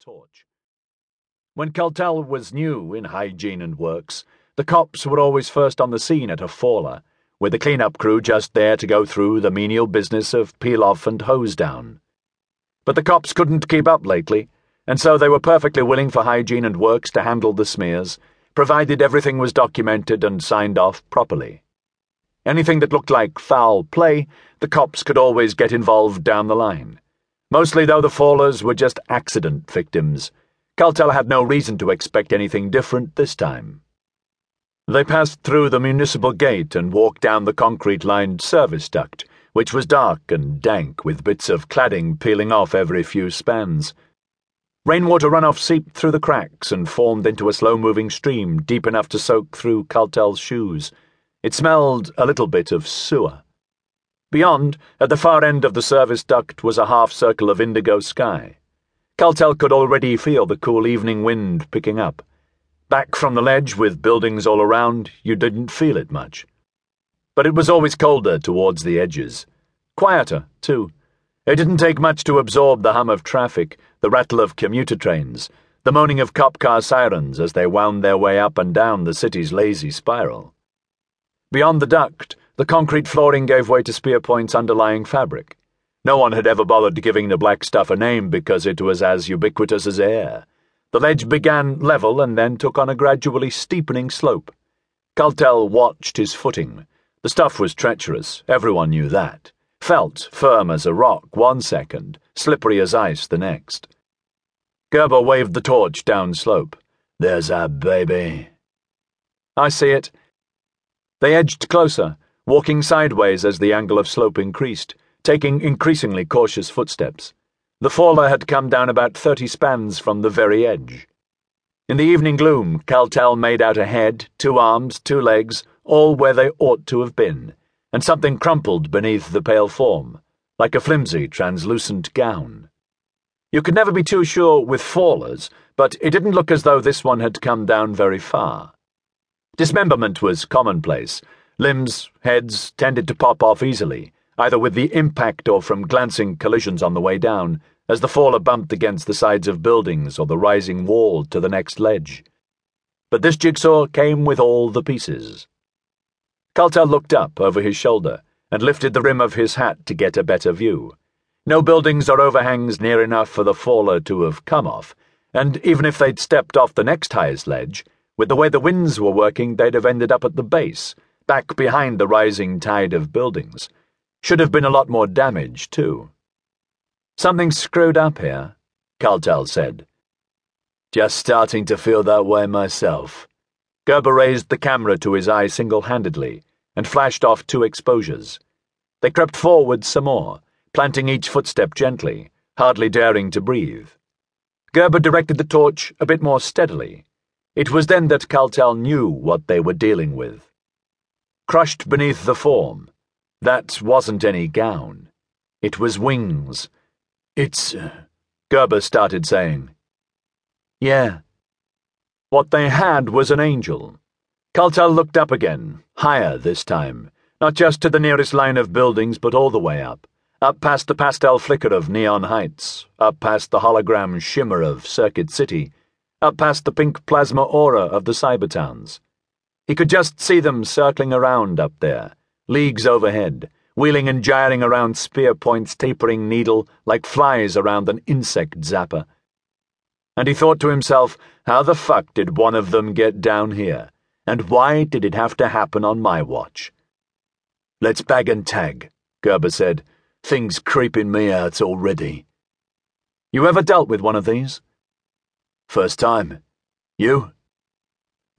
torch. When Cutler was new in hygiene and works, the cops were always first on the scene at a faller, with the clean-up crew just there to go through the menial business of peel-off and hose-down. But the cops couldn't keep up lately, and so they were perfectly willing for hygiene and works to handle the smears, provided everything was documented and signed off properly. Anything that looked like foul play, the cops could always get involved down the line. Mostly, though, the fallers were just accident victims Cutler had no reason to expect anything different this time. They passed through the municipal gate and walked down the concrete lined service duct, which was dark and dank with bits of cladding peeling off every few spans. Rainwater runoff seeped through the cracks and formed into a slow moving stream deep enough to soak through Cutler's shoes. It smelled a little bit of sewer. Beyond, at the far end of the service duct, was a half circle of indigo sky. Cutler could already feel the cool evening wind picking up. Back from the ledge, with buildings all around, you didn't feel it much. But it was always colder towards the edges. Quieter, too. It didn't take much to absorb the hum of traffic, the rattle of commuter trains, the moaning of cop car sirens as they wound their way up and down the city's lazy spiral. Beyond the duct, the concrete flooring gave way to Spearpoint's underlying fabric. No one had ever bothered giving the black stuff a name because it was as ubiquitous as air. The ledge began level and then took on a gradually steepening slope. Cutler watched his footing. The stuff was treacherous, everyone knew that. Felt firm as a rock one second, slippery as ice the next. Gerber waved the torch down slope. There's our baby. I see it. They edged closer, walking sideways as the angle of slope increased taking increasingly cautious footsteps. The faller had come down about thirty spans from the very edge. In the evening gloom, Cutler made out a head, two arms, two legs, all where they ought to have been, and something crumpled beneath the pale form, like a flimsy, translucent gown. You could never be too sure with fallers, but it didn't look as though this one had come down very far. Dismemberment was commonplace. Limbs, heads tended to pop off easily either with the impact or from glancing collisions on the way down, as the faller bumped against the sides of buildings or the rising wall to the next ledge. But this jigsaw came with all the pieces. Cutler looked up over his shoulder and lifted the rim of his hat to get a better view. No buildings or overhangs near enough for the faller to have come off, and even if they'd stepped off the next highest ledge, with the way the winds were working, they'd have ended up at the base, back behind the rising tide of buildings. Should have been a lot more damage, too. Something screwed up here, Cutler said. Just starting to feel that way myself. Gerber raised the camera to his eye single handedly and flashed off two exposures. They crept forward some more, planting each footstep gently, hardly daring to breathe. Gerber directed the torch a bit more steadily. It was then that Cutler knew what they were dealing with. Crushed beneath the form, that wasn't any gown. It was wings. It's. Uh, Gerber started saying. Yeah. What they had was an angel. Cutler looked up again, higher this time, not just to the nearest line of buildings, but all the way up. Up past the pastel flicker of neon heights, up past the hologram shimmer of Circuit City, up past the pink plasma aura of the cyber towns. He could just see them circling around up there leagues overhead, wheeling and gyring around Spearpoint's tapering needle like flies around an insect zapper. And he thought to himself, how the fuck did one of them get down here? And why did it have to happen on my watch? Let's bag and tag, Gerber said. Things creeping me out already. You ever dealt with one of these? First time. You?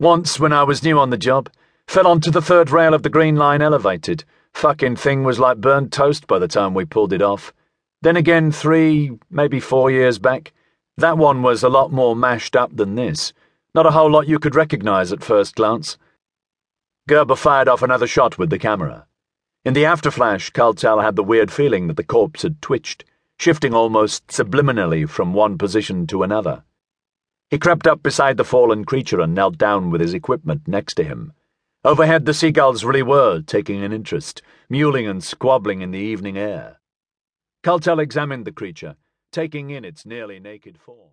Once when I was new on the job. Fell onto the third rail of the Green Line elevated. Fucking thing was like burnt toast by the time we pulled it off. Then again, three, maybe four years back, that one was a lot more mashed up than this. Not a whole lot you could recognize at first glance. Gerber fired off another shot with the camera. In the afterflash, Cutler had the weird feeling that the corpse had twitched, shifting almost subliminally from one position to another. He crept up beside the fallen creature and knelt down with his equipment next to him. Overhead, the seagulls really were taking an interest, mewling and squabbling in the evening air. Cutler examined the creature, taking in its nearly naked form.